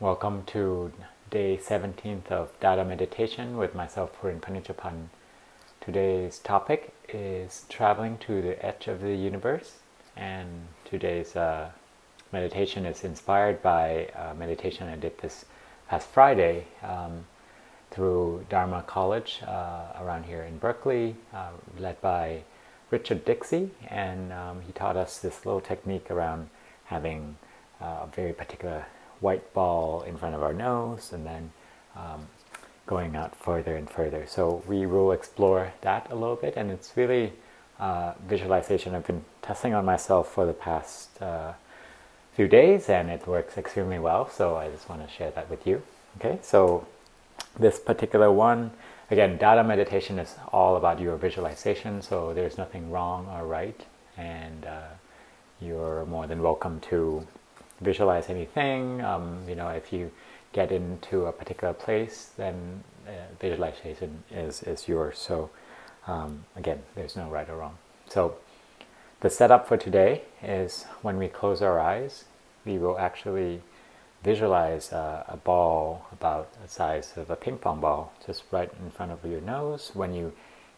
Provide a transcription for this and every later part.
Welcome to day 17th of Dada Meditation with myself, Purin Phanichphant. Today's topic is traveling to the edge of the universe, and today's uh, meditation is inspired by a meditation I did this past Friday um, through Dharma College uh, around here in Berkeley, uh, led by Richard Dixey, and um, he taught us this little technique around having uh, a very particular white ball in front of our nose and then um, going out further and further. So we will explore that a little bit, and it's really uh, visualization I've been testing on myself for the past uh, few days, and it works extremely well. So I just want to share that with you. Okay, so this particular one, again, Dada meditation is all about your visualization, so there's nothing wrong or right, and uh, you're more than welcome to visualize anything. Um, you know, if you get into a particular place, then uh, visualization is, is yours. So um, again, there's no right or wrong. So the setup for today is when we close our eyes, we will actually visualize uh, a ball about the size of a ping pong ball just right in front of your nose. When you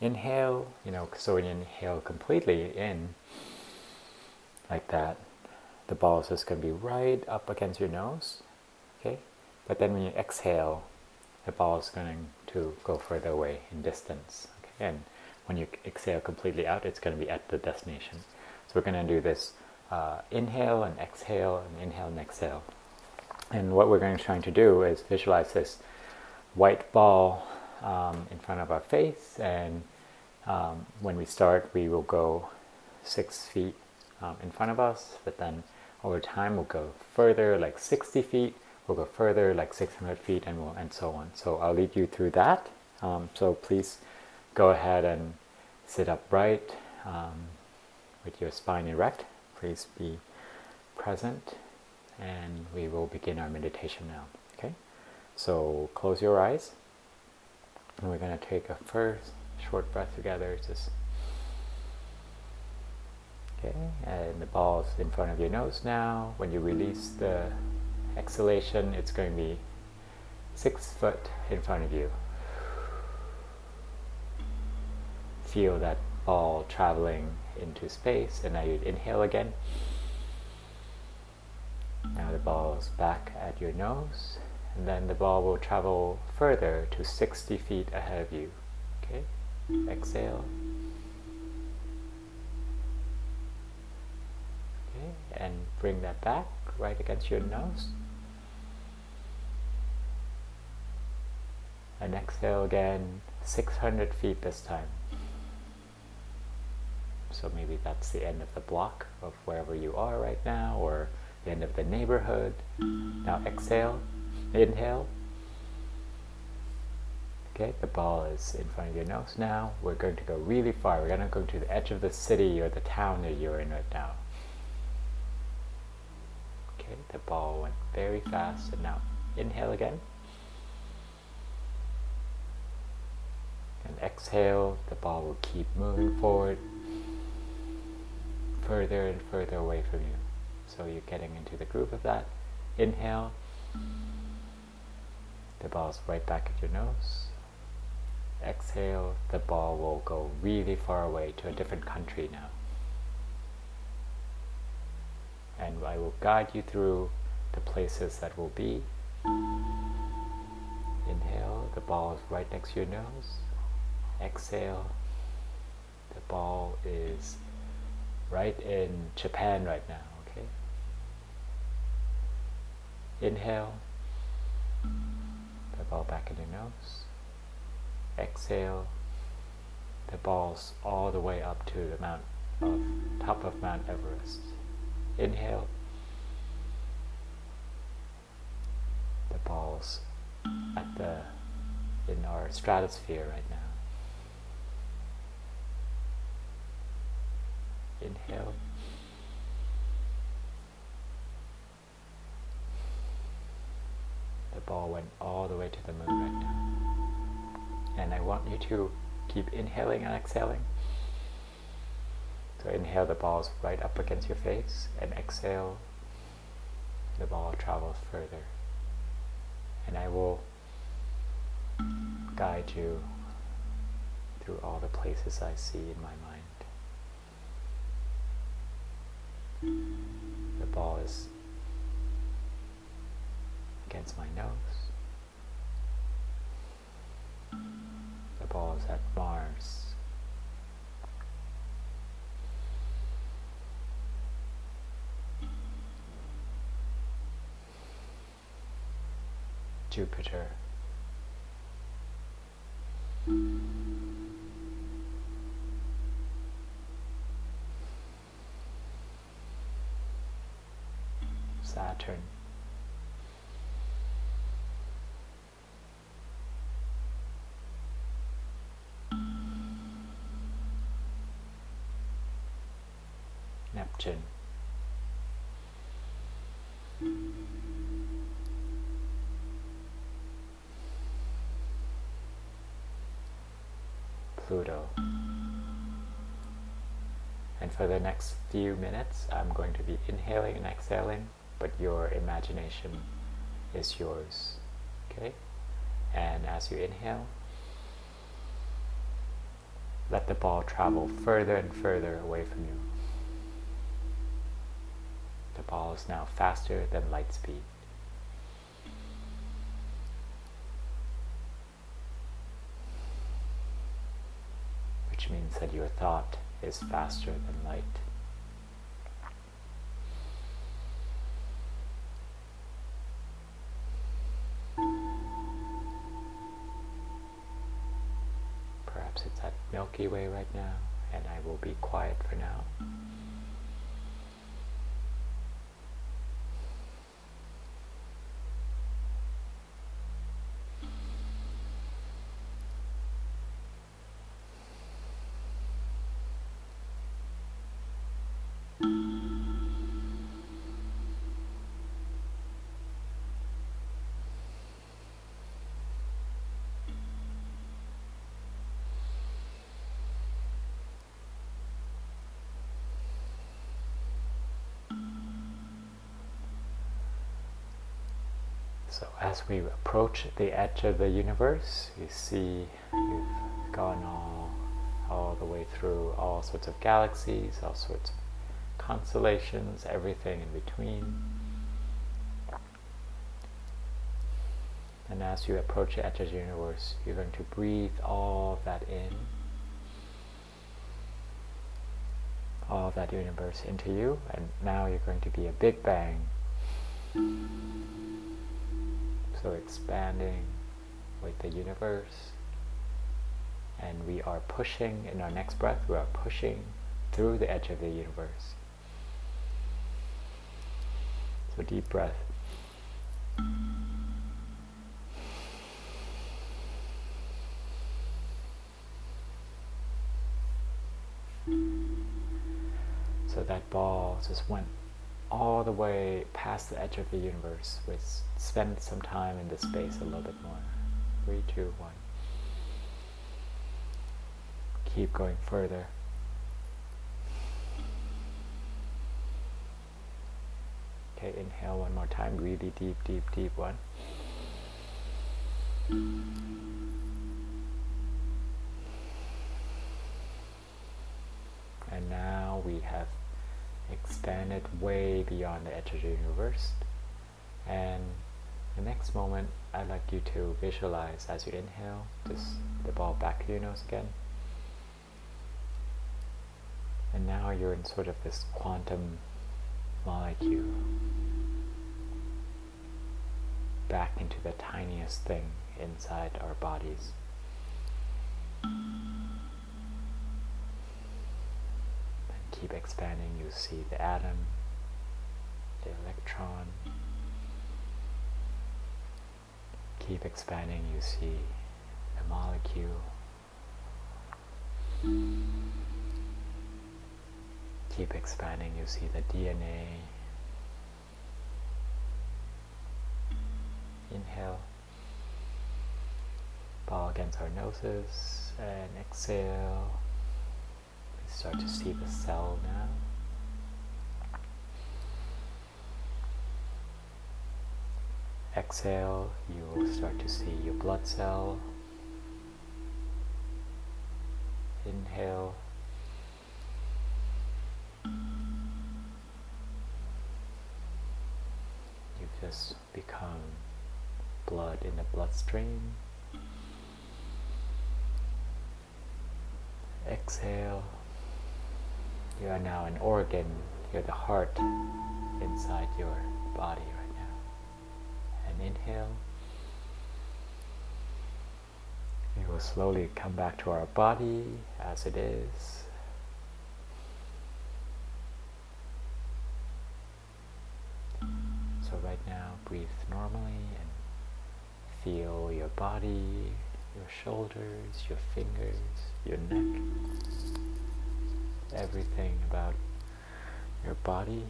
inhale, you know, so when you inhale completely in, like that, the ball is just going to be right up against your nose, okay? But then when you exhale, the ball is going to go further away in distance, okay? And when you exhale completely out, it's going to be at the destination. So we're going to do this uh, inhale and exhale and inhale and exhale. And what we're going to try to do is visualize this white ball um, in front of our face, and um, when we start, we will go six feet um, in front of us, but then over time we'll go further like 60 feet we'll go further like 600 feet and we'll, and so on. So I'll lead you through that. Um, so please go ahead and sit upright um, with your spine erect. Please be present and we will begin our meditation now okay? So close your eyes and we're going to take a first short breath together. Just Okay, and the ball's in front of your nose now. When you release the exhalation, it's going to be six foot in front of you. Feel that ball traveling into space, and now you inhale again. Now the ball is back at your nose, and then the ball will travel further to 60 feet ahead of you. Okay, exhale. And bring that back right against your nose. And exhale again, 600 feet this time. So maybe that's the end of the block of wherever you are right now, or the end of the neighborhood. Now exhale, inhale. Okay, the ball is in front of your nose now. We're going to go really far. We're going to go to the edge of the city or the town that you're in right now. Okay, the ball went very fast. And now inhale again. And exhale, the ball will keep moving forward further and further away from you. So you're getting into the groove of that. Inhale. The ball's right back at your nose. Exhale, the ball will go really far away to a different country now and I will guide you through the places that will be. Inhale, the ball is right next to your nose. Exhale, the ball is right in Japan right now, okay? Inhale, the ball back in your nose. Exhale, the ball's all the way up to the mount of top of Mount Everest. Inhale. The balls at the in our stratosphere right now. Inhale. The ball went all the way to the moon right now. And I want you to keep inhaling and exhaling. So inhale, the ball is right up against your face, and exhale, the ball travels further. And I will guide you through all the places I see in my mind. The ball is against my nose. The ball is at Mars. Jupiter. Saturn. Neptune. Pluto. And for the next few minutes, I'm going to be inhaling and exhaling, but your imagination is yours. Okay? And as you inhale, let the ball travel further and further away from you. The ball is now faster than light speed. Which means that your thought is faster than light. Perhaps it's at Milky Way right now, and I will be quiet for now. So as we approach the edge of the universe, you see you've gone all, all the way through all sorts of galaxies, all sorts of constellations, everything in between. And as you approach the edge of the universe, you're going to breathe all that in, all that universe into you, and now you're going to be a big bang. So expanding with the universe. And we are pushing, in our next breath, we are pushing through the edge of the universe. So deep breath. So that ball just went all the way past the edge of the universe. We spend some time in this space a little bit more. Three, two, one. Keep going further. Okay, inhale one more time, really deep, deep, deep one. And now we have expanded way beyond the edge of the universe. And the next moment, I'd like you to visualize as you inhale, just the ball back to your nose again. And now you're in sort of this quantum molecule back into the tiniest thing inside our bodies. Keep expanding, you see the atom, the electron. Keep expanding, you see the molecule. Keep expanding, you see the DNA. Inhale, ball against our noses, and exhale start to see the cell now. exhale, you will start to see your blood cell. Inhale. You've just become blood in the bloodstream. Exhale. You are now an organ. You're the heart inside your body right now. And inhale. We will slowly come back to our body as it is. So right now, breathe normally and feel your body, your shoulders, your fingers, your neck, everything about your body.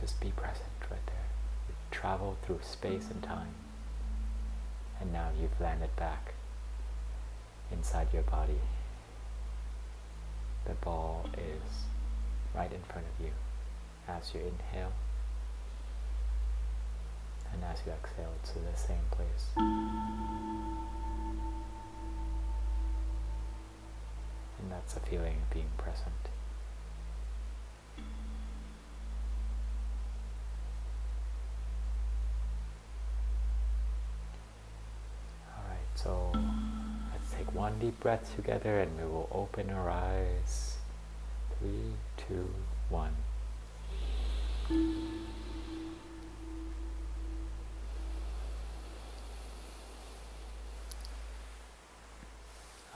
Just be present right there. You travel through space and time, and now you've landed back inside your body. The ball is right in front of you as you inhale. And as you exhale, to the same place. And that's a feeling of being present. One deep breath together and we will open our eyes. Three, two, one.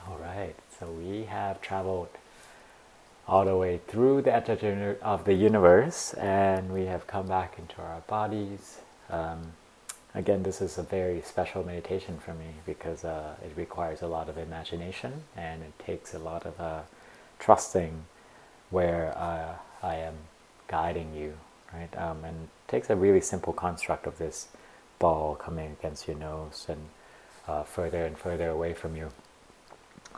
All right, so we have traveled all the way through the edge of the universe and we have come back into our bodies. Um, again, this is a very special meditation for me because uh, it requires a lot of imagination and it takes a lot of uh, trusting where uh, I am guiding you, right? Um, and takes a really simple construct of this ball coming against your nose and uh, further and further away from you.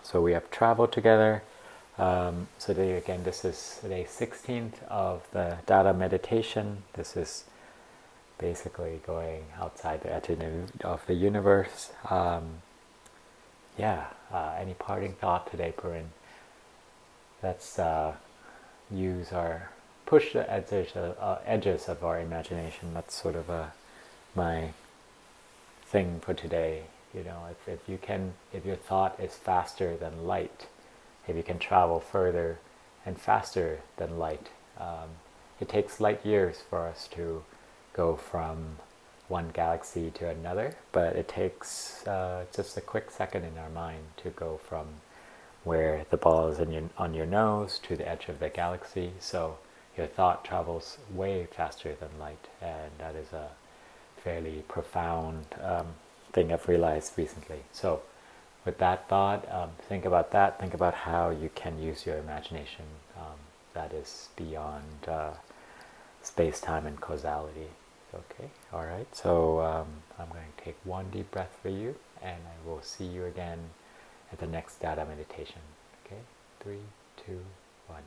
So we have traveled together. Um, so today, again, this is day 16th of the Dada meditation. This is basically going outside the edge of the universe. Um, yeah, uh, any parting thought today, Purin? Let's uh, use our push the edges, uh, edges of our imagination. That's sort of a, my thing for today. You know, if, if you can, if your thought is faster than light, if you can travel further and faster than light, um, it takes light years for us to go from one galaxy to another, but it takes uh, just a quick second in our mind to go from where the ball is your, on your nose to the edge of the galaxy. So your thought travels way faster than light, and that is a fairly profound um, thing I've realized recently. So, with that thought, um, think about that. Think about how you can use your imagination um, that is beyond uh, space, time, and causality. Okay, all right. So, um, I'm going to take one deep breath for you, and I will see you again at the next Dada meditation. Okay, three, two, one.